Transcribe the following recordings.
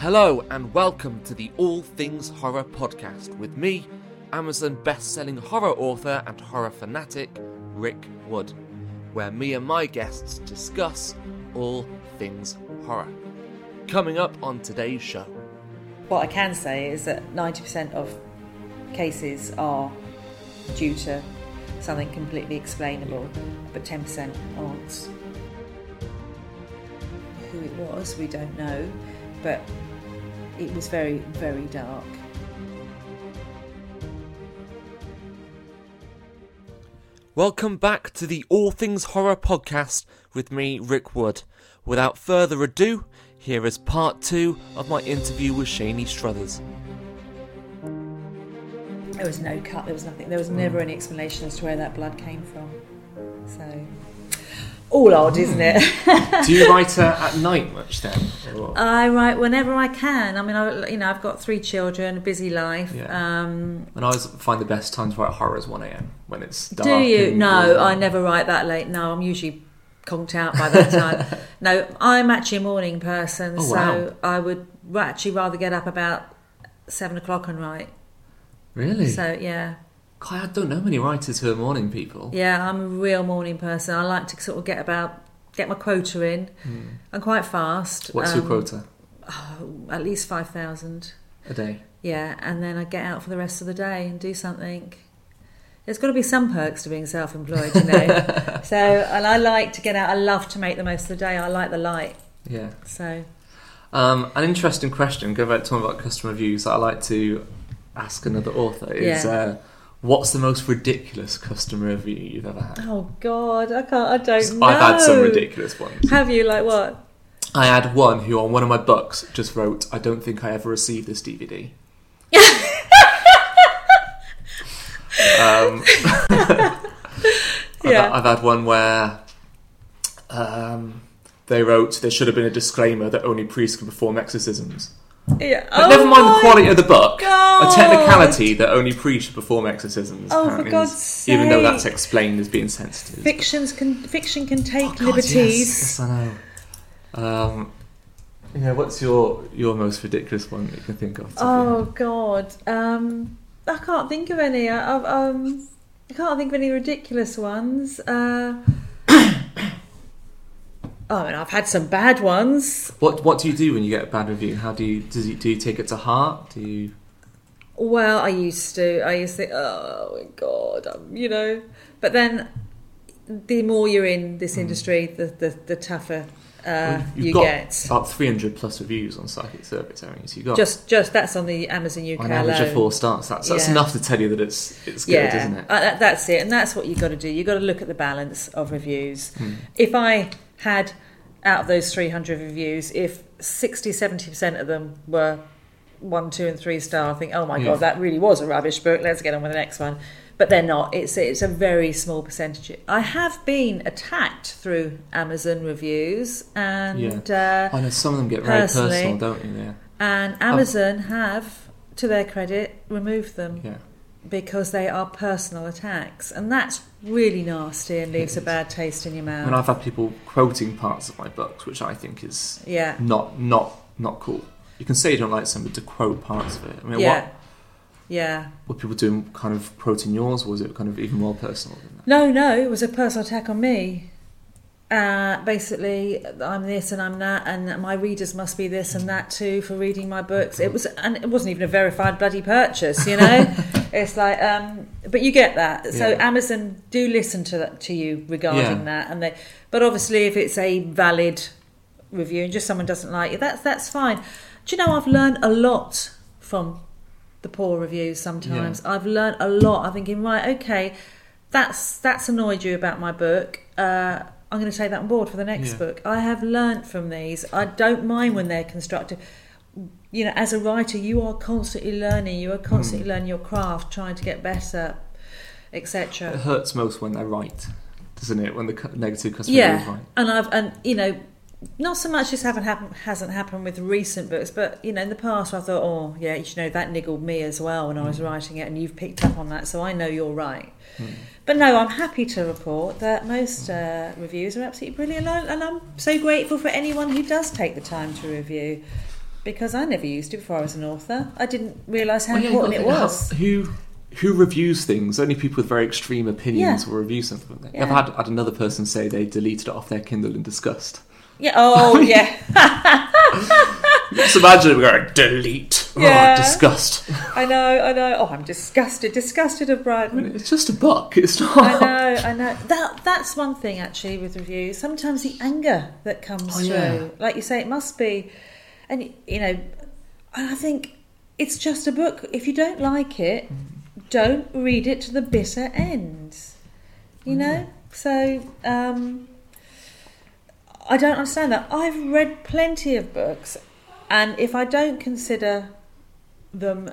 Hello and welcome to the All Things Horror podcast with me, Amazon best-selling horror author and horror fanatic Rick Wood, where me and my guests discuss all things horror. Coming up on today's show. What I can say is that 90% of cases are due to something completely explainable, but 10% aren't. Who it was, we don't know, but it was very, very dark. Welcome back to the All Things Horror podcast with me, Rick Wood. Without further ado, here is part two of my interview with Shani Struthers. There was no cut, there was nothing, there was never any explanation as to where that blood came from. So, all odd, isn't it? Do you write uh, at night much then? I write whenever I can. I mean, I, you know, I've got three children, a busy life. Yeah. Um, and I always find the best time to write horror is 1am when it's dark. do you? No, warm. I never write that late. No, I'm usually conked out by that time. no, I'm actually a morning person, Oh, so wow. I would actually rather get up about seven o'clock and write. Really? So yeah, I don't know many writers who are morning people. yeah, I'm a real morning person. I like to sort of get about get my quota in. I'm quite fast. What's your Um, quota At least five thousand. a day? Yeah, and then I get out for the rest of the day and do something. There's got to be some perks to being self-employed, you know. so, and I like to get out. I love to make the most of the day. I like the light. Yeah. So, Um, an interesting question, go back to one about customer reviews that I like to ask another author is Yeah. uh, what's the most ridiculous customer review you've ever had? oh God, I can't. I don't know. I've had some ridiculous ones. Have you like what? I had one who on one of my books just wrote, I don't think I ever received this DVD. um, I've, Yeah. I've had one where um, they wrote there should have been a disclaimer that only priests can perform exorcisms. Yeah. But oh never mind the quality of the book. God. A technicality that only priests perform exorcisms. Oh, for God's is- Even though that's explained as being sensitive. Fictions can fiction can take Oh, God, liberties. Yes, yes, I know. Um, yeah, what's your your most ridiculous one that you can think of? Oh God, um, I can't think of any. I, I, um, I can't think of any ridiculous ones. Uh, oh, and I've had some bad ones. What What do you do when you get a bad review? How do you does you, do you take it to heart? Do you? Well, I used to. I used to think, oh my God, um, you know. But then, the more you're in this industry, the the, the tougher uh, Well, you got get. about three hundred plus reviews on Psychic Surveys, haven't you? So you got Just, just that's on the Amazon UK on average alone. of four stars. That's that's Yeah. enough to tell you that it's it's good, yeah, isn't it? uh, that- that's it, and that's what you've got to do. You've got to look at the balance of reviews. Hmm. If I had out of those 300 reviews, if 60, 70% of them were one, two, and three star, I think, oh my Yeah. god, that really was a rubbish book. Let's get on with the next one. But they're not. It's it's a very small percentage. I have been attacked through Amazon reviews, and uh, I know some of them get very personal, don't you? Yeah, and Amazon have, to their credit, removed them yeah. Because they are personal attacks, and that's really nasty and leaves a bad taste in your mouth. And I've had people quoting parts of my books, which I think is yeah, not not not cool. You can say you don't like something, to quote parts of it. I mean, yeah, what yeah. were people doing? Kind of quoting yours? Or was it kind of even more personal than that? No, no, it was a personal attack on me. Uh, basically, I'm this and I'm that, and my readers must be this and that too for reading my books. It was, and it wasn't even a verified bloody purchase, you know. it's like, um, but you get that. So Yeah. Amazon do listen to that to you regarding Yeah. that, and they. But obviously, if it's a valid review and just someone doesn't like you, that's that's fine. Do you know I've learned a lot from the poor reviews. Sometimes I've learned a lot. I'm thinking, right, okay, that's that's annoyed you about my book. Uh, I'm going to take that on board for the next Yeah. book. I have learnt from these. I don't mind when they're constructive. You know, as a writer, you are constantly learning. You are constantly Hmm. learning your craft, trying to get better, etc. It hurts most when they're right, doesn't it? When the negative customer Yeah, is right. and I've and you know, not so much this haven't happened hasn't happened with recent books, but you know, in the past I thought, oh yeah, you know, that niggled me as well when I Hmm. was writing it, and you've picked up on that, so I know you're right. But no, I'm happy to report that most uh, reviews are absolutely brilliant, and I'm so grateful for anyone who does take the time to review, because I never used it before I was an author. I didn't realise how Well, yeah, important it got to think was. who who reviews things? Only people with very extreme opinions Yeah. will review something. Yeah. I've had, had another person say they deleted it off their Kindle in disgust. Yeah. Oh, yeah. Just imagine We're going to delete. Oh, yeah. Oh, disgust. I know. I know. Oh, I'm disgusted. Disgusted of I mean, it's just a book. It's not. I know. I know. That that's one thing actually with reviews. Sometimes the anger that comes Oh, through, yeah. like you say, it must be, and you know, I think it's just a book. If you don't like it, don't read it to the bitter end. You know. So um, I don't understand that. I've read plenty of books, and if I don't consider them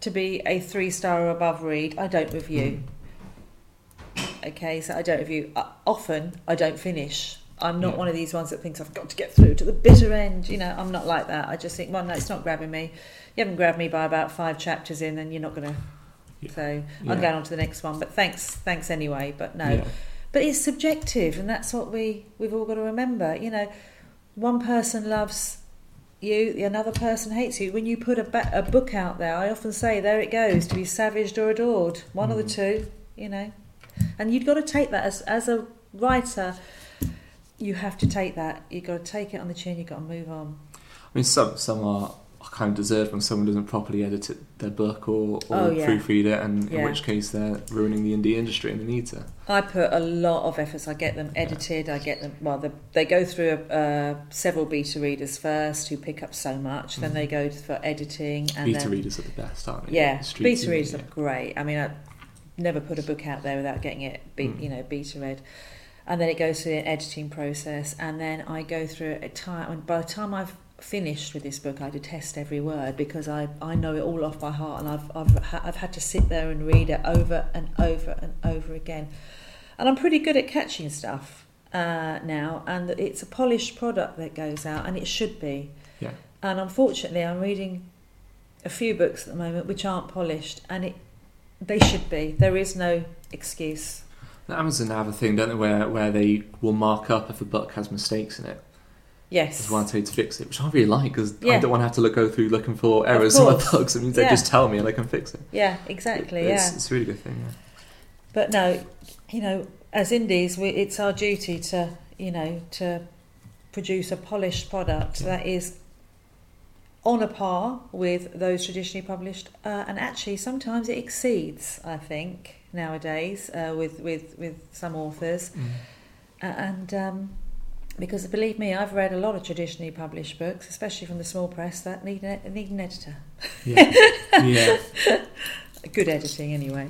to be a three star or above read, I don't review. Okay, so I don't review. Uh, often, I don't finish. I'm not Yeah. one of these ones that thinks I've got to get through to the bitter end. You know, I'm not like that. I just think, well, no, it's not grabbing me. You haven't grabbed me by about five chapters in, then you're not going to. Yeah. So Yeah. I'm going on to the next one. But thanks, thanks anyway. But no, but it's subjective, and that's what we we've all got to remember. You know, one person loves you, another person hates you. When you put a, ba- a book out there, I often say, there it goes, to be savaged or adored, one of the Mm. two. You know, and you've got to take that as as a writer. You have to take that. You've got to take it on the chin. You've got to move on. I mean, some some are kind of deserved when someone doesn't properly edit it, their book or, or Oh, yeah. proofread it, and in which case they're ruining the indie industry and they need to. I put a lot of efforts. I get them edited. I get them. Well, the, they go through uh, several beta readers first, who pick up so much. Then Mhm. they go for editing, and Beta then, readers are the best, aren't they? Yeah, Street beta readers are great. I mean, I never put a book out there without getting it, be, Mm. you know, beta read. And then it goes through an editing process, and then I go through it a time. And by the time I've finished with this book, I detest every word because I, I know it all off by heart, and I've I've ha- I've had to sit there and read it over and over and over again. And I'm pretty good at catching stuff uh, now, and it's a polished product that goes out, and it should be. Yeah. And unfortunately, I'm reading a few books at the moment which aren't polished, and it they should be. There is no excuse. Amazon have a thing, don't they, where where they will mark up if a book has mistakes in it. Yes. There's one way to fix it, which I really like because I don't want to have to look, go through looking for errors in my books. It means they Yeah. just tell me and I can fix it. Yeah, exactly. It's, yeah. it's a really good thing. Yeah. But no, you know, as indies, we, it's our duty to, you know, to produce a polished product Yeah. that is on a par with those traditionally published, uh, and actually sometimes it exceeds. I think nowadays uh, with with with some authors, A- and um, because believe me, I've read a lot of traditionally published books, especially from the small press, that need an, need an editor. Yeah. yeah. Good editing, anyway.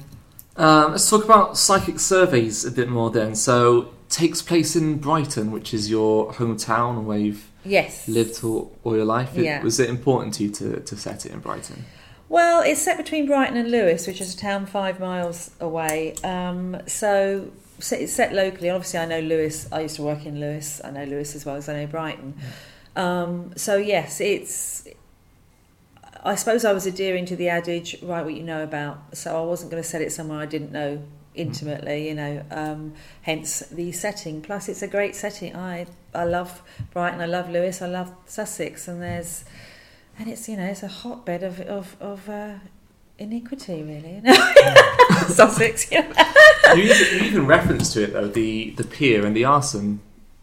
Um, let's talk about psychic surveys a bit more then. So, takes place in Brighton, which is your hometown where you've Yes. lived all, all your life. It- Yeah. Was it important to you to, to set it in Brighton? Well, it's set between Brighton and Lewes, which is a town five miles away. Um, so it's set locally. Obviously, I know Lewes. I used to work in Lewes. I know Lewes as well as I know Brighton. Um, so yes, it's. I suppose I was adhering to the adage, write what you know about. So I wasn't going to set it somewhere I didn't know intimately, you know. Um, hence the setting. Plus, it's a great setting. I I love Brighton. I love Lewes. I love Sussex, and there's and it's you know it's a hotbed of of of uh, iniquity, really. Sussex, yeah. you, even, you even reference to it though the the pier and the arson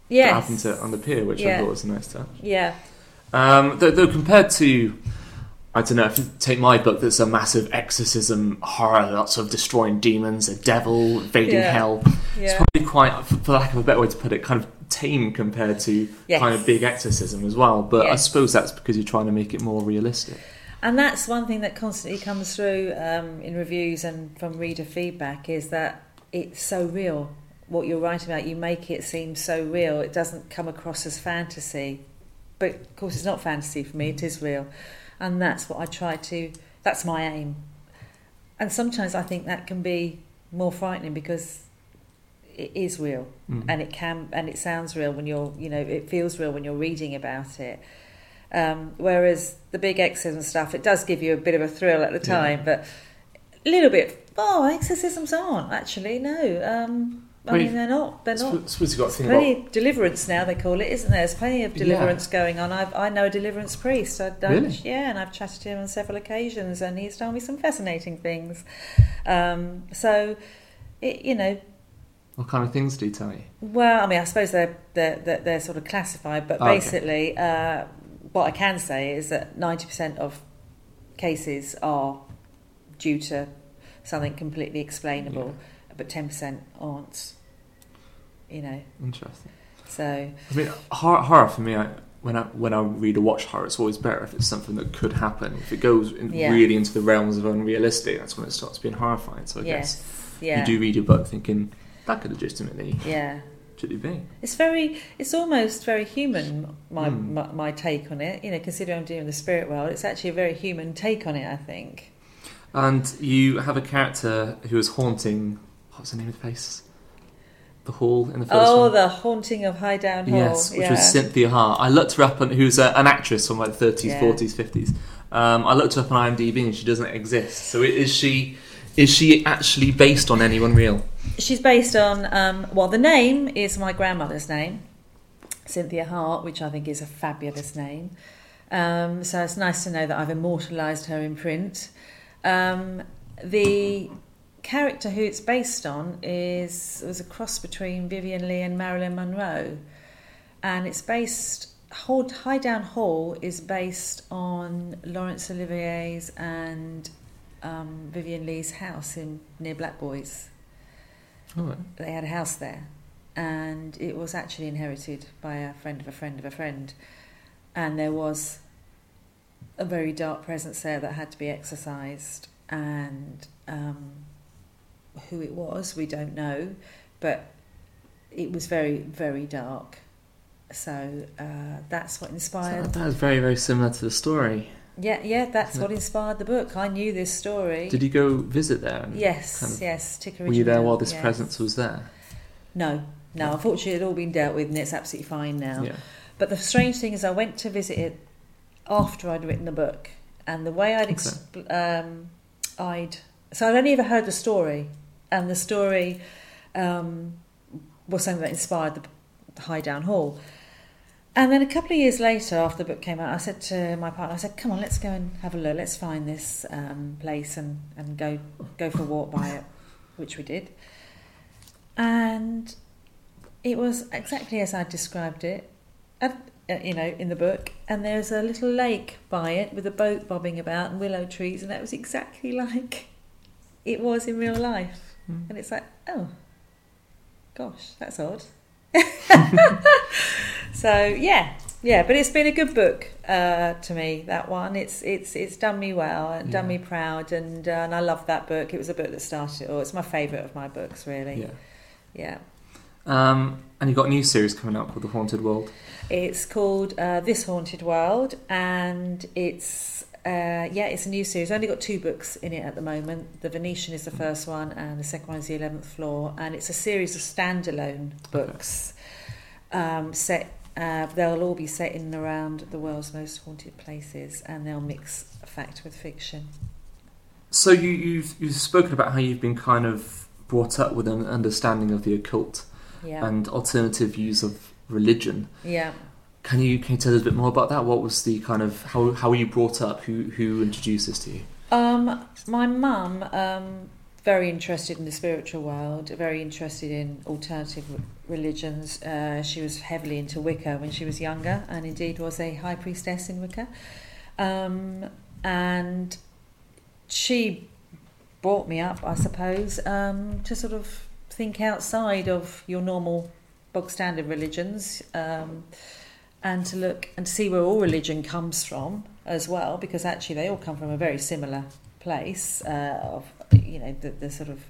that happened to, on the pier, which I thought was a nice touch. Yeah. Um, though, though compared to, I don't know, if you take my book, that's a massive exorcism horror, lots of destroying demons, a devil invading Yeah. hell. It's probably quite, for lack of a better way to put it, kind of tame compared to Yes. kind of big exorcism as well. But I suppose that's because you're trying to make it more realistic. And that's one thing that constantly comes through um, in reviews and from reader feedback is that it's so real. What you're writing about, you make it seem so real. It doesn't come across as fantasy. But of course, it's not fantasy for me, it is real. And that's what I try to, that's my aim. And sometimes I think that can be more frightening because it is real Mm. and it can and it sounds real when you're you know it feels real when you're reading about it um, whereas the big exorcism stuff it does give you a bit of a thrill at the Yeah. time but a little bit oh exorcisms aren't actually no um, I mean, they're not. They're not. I suppose you've got Plenty about. of deliverance now, they call it, isn't there? There's plenty of Yeah. deliverance going on. I've, I know a deliverance priest. I don't, Really? Yeah, and I've chatted to him on several occasions, and he's told me some fascinating things. Um, so, it, you know, What kind of things do you tell you? well, I mean, I suppose they're they're, they're, they're sort of classified, but Oh, okay. basically, uh, what I can say is that ninety percent of cases are due to something completely explainable, but ten percent aren't. You know, Interesting. so I mean, horror, horror for me, I, when I when I read or watch horror, it's always better if it's something that could happen. If it goes in, Yeah. really into the realms of unrealistic, that's when it starts being horrifying. So I yes, guess yeah, you do read your book thinking that could legitimately yeah. should it be? It's very, it's almost very human. My, Hmm. my my take on it, you know, considering I'm doing the spirit world, it's actually a very human take on it. I think. And you have a character who is haunting. What's the name of the place? The hall in the first Oh, one. the haunting of Highdown Hall. Yes, which yeah. was Cynthia Hart. I looked her up, on, who's a, an actress from like the 30s, Yeah. 40s, 50s. Um, I looked her up on IMDb and she doesn't exist. So is she is she actually based on anyone real? She's based on, um, well, the name is my grandmother's name, Cynthia Hart, which I think is a fabulous name. Um, so it's nice to know that I've immortalised her in print. Um, the character who it's based on is was a cross between Vivien Leigh and Marilyn Monroe, and it's based. Highdown Hall is based on Laurence Olivier's and um, Vivien Leigh's house in near Black Oh, they had a house there and it was actually inherited by a friend of a friend of a friend. And there was a very dark presence there that had to be exorcised and um, who it was we don't know but it was very very dark. So uh, that's what so inspired that is very, very similar to the story. Yeah yeah that's what inspired the book i knew this story Did you go visit there? and yes kind of- yes Were you there while this yes. presence was there? no no unfortunately it had all been dealt with and it's absolutely fine now Yeah. But the strange thing is, I went to visit it after I'd written the book, and the way I'd, expl- um, I'd so I'd only ever heard the story, and the story um, was something that inspired the, the Highdown Hall. And then a couple of years later, after the book came out, I said to my partner, I said, "Come on, let's go and have a look. Let's find this um, place and, and go go for a walk by it," which we did. And it was exactly as I described it uh, you know, in the book, and there's a little lake by it with a boat bobbing about and willow trees, and that was exactly like it was in real life. Mm. And it's like, oh, gosh, that's odd. so yeah, yeah, but it's been a good book uh, to me. That one, it's it's it's done me well and done me proud, and uh, and I love that book. It was a book that started it all. It's my favourite of my books, really. Yeah. yeah. Um, and you've got a new series coming up called The Haunted World. It's called uh, This Haunted World, and it's uh, yeah, it's a new series. I've only got two books in it at the moment. The Venetian is the first one, and the second one is the Eleventh Floor, and it's a series of standalone books um, set. Uh, they'll all be set in and around the world's most haunted places, and they'll mix fact with fiction. So you, you've you've spoken about how you've been kind of brought up with an understanding of the occult Yeah, and alternative views of religion. yeah. Can you can you tell us a bit more about that? What was the kind of how how were you brought up? Who who introduced this to you? Um, my mum, um, very interested in the spiritual world, very interested in alternative religions. Uh, she was heavily into Wicca when she was younger, and indeed was a high priestess in Wicca. Um, and she brought me up, I suppose, um, to sort of think outside of your normal bog standard religions. Um, and to look and see where all religion comes from as well, because actually they all come from a very similar place. Uh, of you know, the, the sort of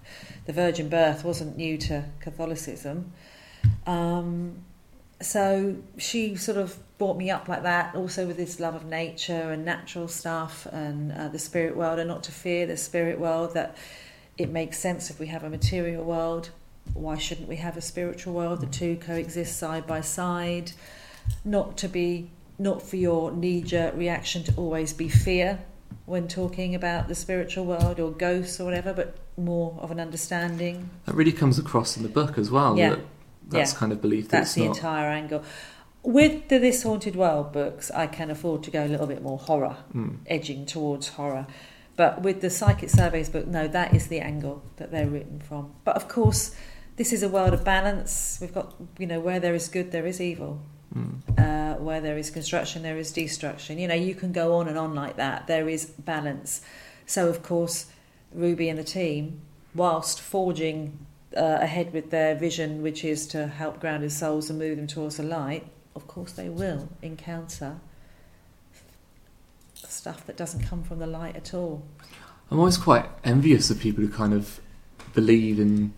the virgin birth wasn't new to Catholicism, um, so she sort of brought me up like that. Also with this love of nature and natural stuff and uh, the spirit world, and not to fear the spirit world. That it makes sense if we have a material world. Why shouldn't we have a spiritual world? The two coexist side by side not to be not for your knee jerk reaction to always be fear when talking about the spiritual world or ghosts or whatever, but more of an understanding. That really comes across in the book as well. Yeah. That that's Yeah. kind of belief that That's the not. entire angle. With the This Haunted World books, I can afford to go a little bit more horror, Mm. edging towards horror. But with the Psychic Surveys book, no, that is the angle that they're written from. But of course, this is a world of balance. We've got, you know, where there is good, there is evil. Mm. Uh, where there is construction, there is destruction. You know, you can go on and on like that. There is balance. So, of course, Ruby and the team, whilst forging uh, ahead with their vision, which is to help grounded souls and move them towards the light, of course, they will encounter stuff that doesn't come from the light at all. I'm always quite envious of people who kind of believe in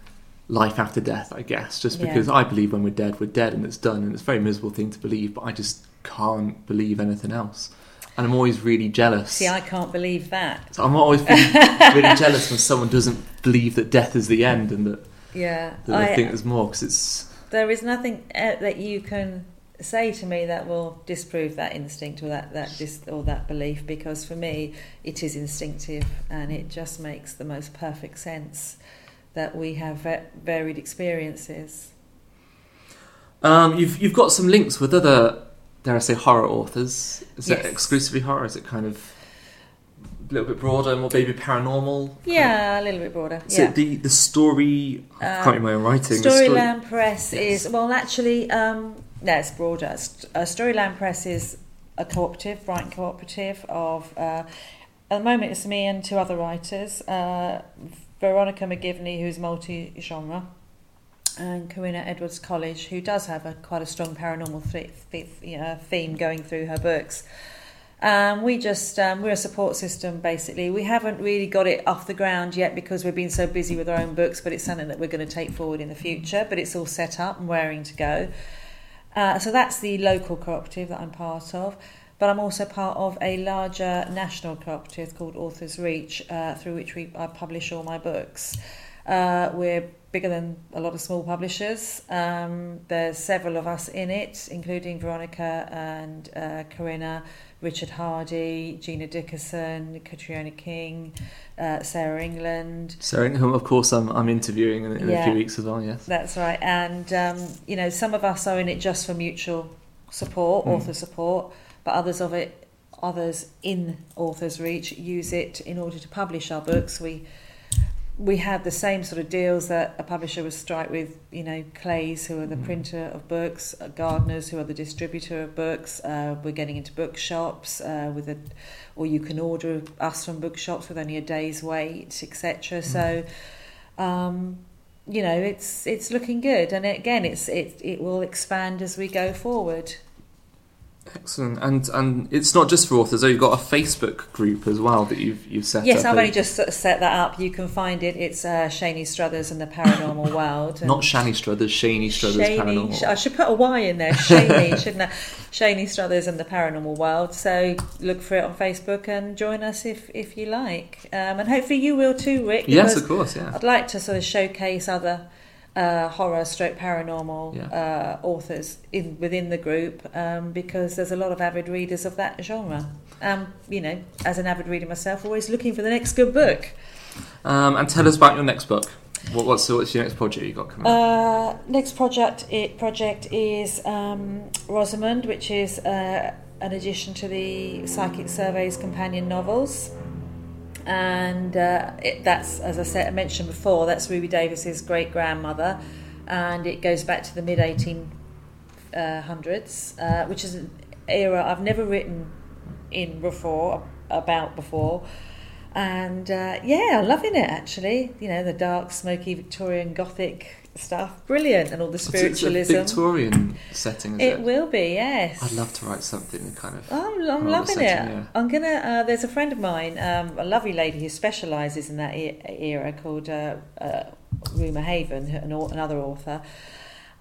life after death, I guess, just Yeah. because I believe when we're dead, we're dead and it's done, and it's a very miserable thing to believe, but I just can't believe anything else. And I'm always really jealous. See, I can't believe that. So I'm always really, really jealous when someone doesn't believe that death is the end and that, Yeah, that I, think there's more, because it's. there is nothing uh, that you can say to me that will disprove that instinct or that that dis- or that belief because for me it is instinctive and it just makes the most perfect sense that we have varied experiences. Um, you've, you've got some links with other, dare I say, horror authors. Is it Yes. exclusively horror? Is it kind of a little bit broader, more maybe paranormal? Yeah, a little bit broader. Is yeah. the, the story? I Uh, can't my own writing. the Storyland Press Yes. is well, actually, um, no, it's broader. Uh, Storyland Press is a cooperative, Brighton cooperative of. Uh, at the moment, it's me and two other writers, uh, Veronica McGivney, who's multi-genre, and Corinna Edwards Colledge, who does have a quite a strong paranormal th- know, theme going through her books. Um, we just um, we're a support system basically. We haven't really got it off the ground yet because we've been so busy with our own books, but it's something that we're going to take forward in the future. But it's all set up and raring to go. Uh, so that's the local cooperative that I'm part of. But I'm also part of a larger national cooperative called Authors Reach, uh, through which we I publish all my books. Uh, we're bigger than a lot of small publishers. Um, there's several of us in it, including Veronica and uh, Corinna, Richard Hardie, Gina Dickerson, Catriona King, uh, Sarah England. Sarah, whom of course I'm, I'm interviewing in, in a few weeks as well. Yes. That's right. And, um, you know, some of us are in it just for mutual support, Mm. author support, but others of it, others in Authors Reach use it in order to publish our books. We we have the same sort of deals that a publisher would strike with, you know, Clays, who are the Mm. printer of books, uh, Gardners, who are the distributor of books. Uh, we're getting into bookshops uh, with a, or you can order us from bookshops with only a day's wait, etc. So, um, you know, it's it's looking good, and again, it's it it will expand as we go forward. Excellent. And and it's not just for authors. though. You've got a Facebook group as well that you've you've set up. Yes, up. I've only just set that up. You can find it. It's uh, Shaney Struthers and the Paranormal World. and- Not Shani Struthers, Shaney Struthers Shaney- Paranormal. I should put a Y in there. Shaney, shouldn't I? Shaney Struthers and the Paranormal World. So look for it on Facebook and join us if if you like. Um, and hopefully you will too, Rick. yes, of course. Yeah. I'd like to sort of showcase other uh, horror stroke paranormal uh, authors in within the group um, because there's a lot of avid readers of that genre. Um, you know, as an avid reader myself, always looking for the next good book. Um, and tell us about your next book. What, what's what's your next project you got coming? up? Uh, next project it project is um, Rosamund, which is uh, an addition to the Psychic Surveys companion novels. And uh, it, that's, as I said, I mentioned before, that's Ruby Davis's great grandmother, and it goes back to the mid 1800s, uh, which is an era I've never written in before about before. And uh, yeah, loving it actually. You know, the dark, smoky Victorian Gothic stuff, brilliant, and all the spiritualism. It's a Victorian setting, is it it? will be, yes. I'd love to write something kind of. I'm, I'm loving setting, it. yeah. I'm gonna. Uh, there's a friend of mine, um, a lovely lady who specialises in that e- era, called uh, uh, Rumer Haven, an, another author,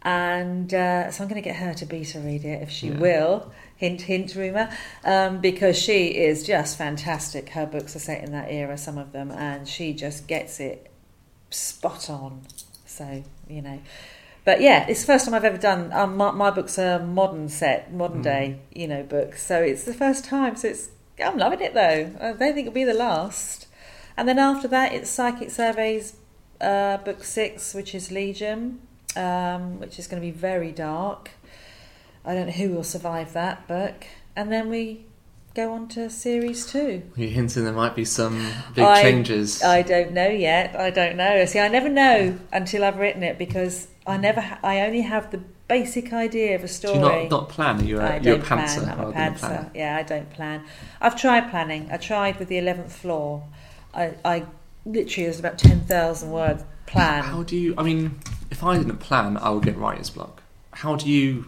and uh, so I'm going to get her to beta read it if she Yeah. will. Hint, hint, Rumer, um, because she is just fantastic. Her books are set in that era, some of them, and she just gets it spot on. So you know. But yeah, it's the first time I've ever done. Um, my, my books are modern set, modern Mm. day, you know, books. So it's the first time. So it's I'm loving it though. I don't think it'll be the last. And then after that, it's Psychic Surveys, uh, book six, which is Legion, um, which is going to be very dark. I don't know who will survive that book. And then we go on to series two. You're hinting there might be some big I- changes. I don't know yet. I don't know. See, I never know until I've written it because I never. Ha- I only have the basic idea of a Do story. you not, not plan? Are you a, I you're a pantser plan. I'm a pantser. Yeah, I don't plan. I've tried planning. I tried with the eleventh floor. I, I literally there's about ten thousand word plan. How do you? I mean, if I didn't plan, I would get writer's block. How do you,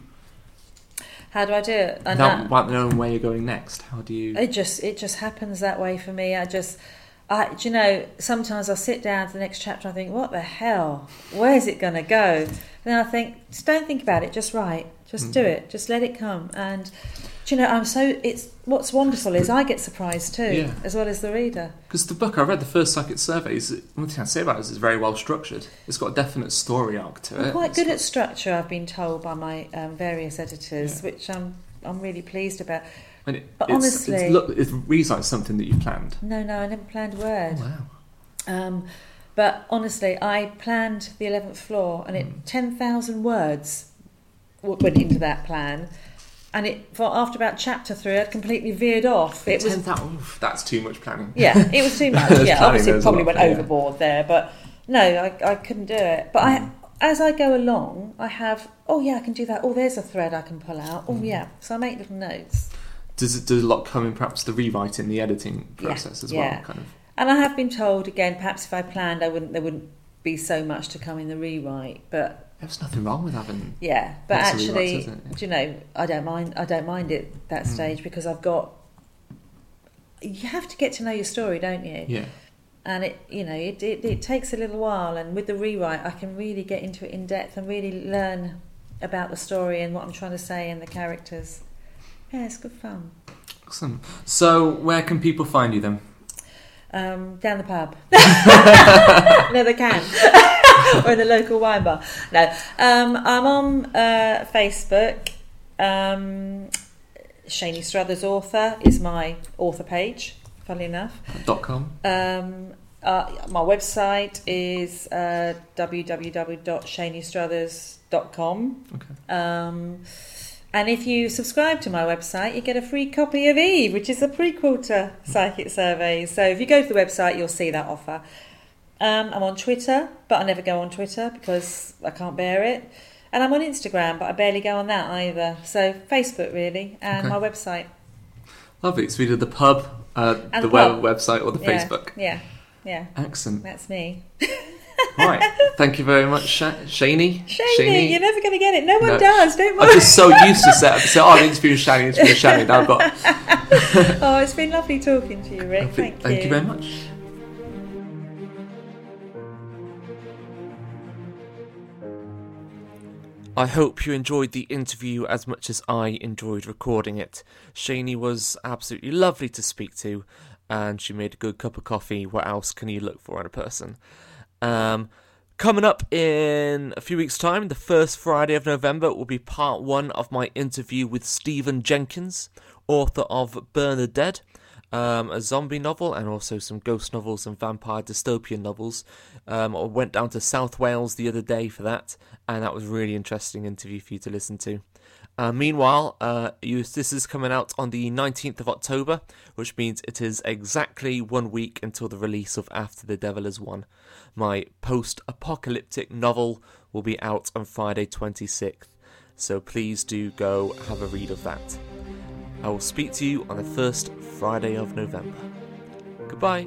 How do I do it? And without, without knowing where you're going next? How do you? It just it just happens that way for me. I just I do you know, sometimes I'll sit down to the next chapter and I think, what the hell? Where's it gonna go? And then I think, just don't think about it, just write. Just do Mhm. it. Just let it come. And do you know, I'm so it's what's wonderful is I get surprised too, Yeah. as well as the reader. Because the book I read, the first psychic surveys, one thing I'd say about it is it's very well structured. It's got a definite story arc to it. I'm quite good got- at structure, I've been told by my um, various editors, Yeah. which I'm I'm really pleased about. and it, but it's, honestly- it's, look, it reads like something that you planned. No, no, I never planned a word. Oh, wow. Um, but honestly, I planned the eleventh floor, and it Mm. ten thousand words went into that plan, and it for after about chapter three, I'd completely veered off. It was 10,000 oof, that's too much planning. yeah, it was too much. Yeah, obviously, a probably went yeah. overboard there, but no, I, I couldn't do it. But I, Mm. as I go along, I have oh yeah, I can do that. Oh, there's a thread I can pull out. Oh Mm. yeah, so I make little notes. Does it does a lot come in perhaps the rewriting, the editing Yeah, process as yeah. well? Kind of. And I have been told again, perhaps if I planned, I wouldn't. There wouldn't be so much to come in the rewrite, but There's nothing wrong with having. Yeah, but Lots of rewrites, actually, it? do you know, I don't mind. I don't mind it that Mm. stage because I've got. You have to get to know your story, don't you? Yeah. And it, you know, it, it it takes a little while. And with the rewrite, I can really get into it in depth and really learn about the story and what I'm trying to say and the characters. Yeah, it's good fun. Awesome. So, where can people find you then? Um, down the pub. no, they can. or in the local wine bar. No, um, I'm on uh, Facebook. Um, Shani Struthers author is my author page. Funnily enough, Dot com. um, uh, my website is uh, www.shanistruthers.com. Okay. Um, and if you subscribe to my website, you get a free copy of Eve, which is a prequel to Psychic Surveys. So if you go to the website, you'll see that offer. Um, I'm on Twitter, but I never go on Twitter because I can't bear it. And I'm on Instagram, but I barely go on that either. So Facebook, really, and Okay. my website. Lovely. It's either the pub, uh, the the web pub. website, or the Yeah, Facebook. Yeah, yeah, Excellent. that's me. right. Thank you very much, Sha- Shani. Shani, you're never going to get it. No one No. does. Don't mind. I'm just so used to set up. So, oh, I'm interviewing Shani, interviewing Shani. Now I've got. oh, it's been lovely talking to you, Rick. Thank, you. Thank you very much. I hope you enjoyed the interview as much as I enjoyed recording it. Shani was absolutely lovely to speak to, and she made a good cup of coffee. What else can you look for in a person? Um, coming up in a few weeks' time, the first Friday of November, will be part one of my interview with Steven Jenkins, author of Burn the Dead, um, a zombie novel, and also some ghost novels and vampire dystopian novels. Um, I went down to South Wales the other day for that, and that was a really interesting interview for you to listen to. Uh, meanwhile, uh, you, this is coming out on the 19th of October, which means it is exactly one week until the release of After the Devil Has Won. My post apocalyptic novel will be out on Friday 26th, so please do go have a read of that. I will speak to you on the first Friday of November. Goodbye.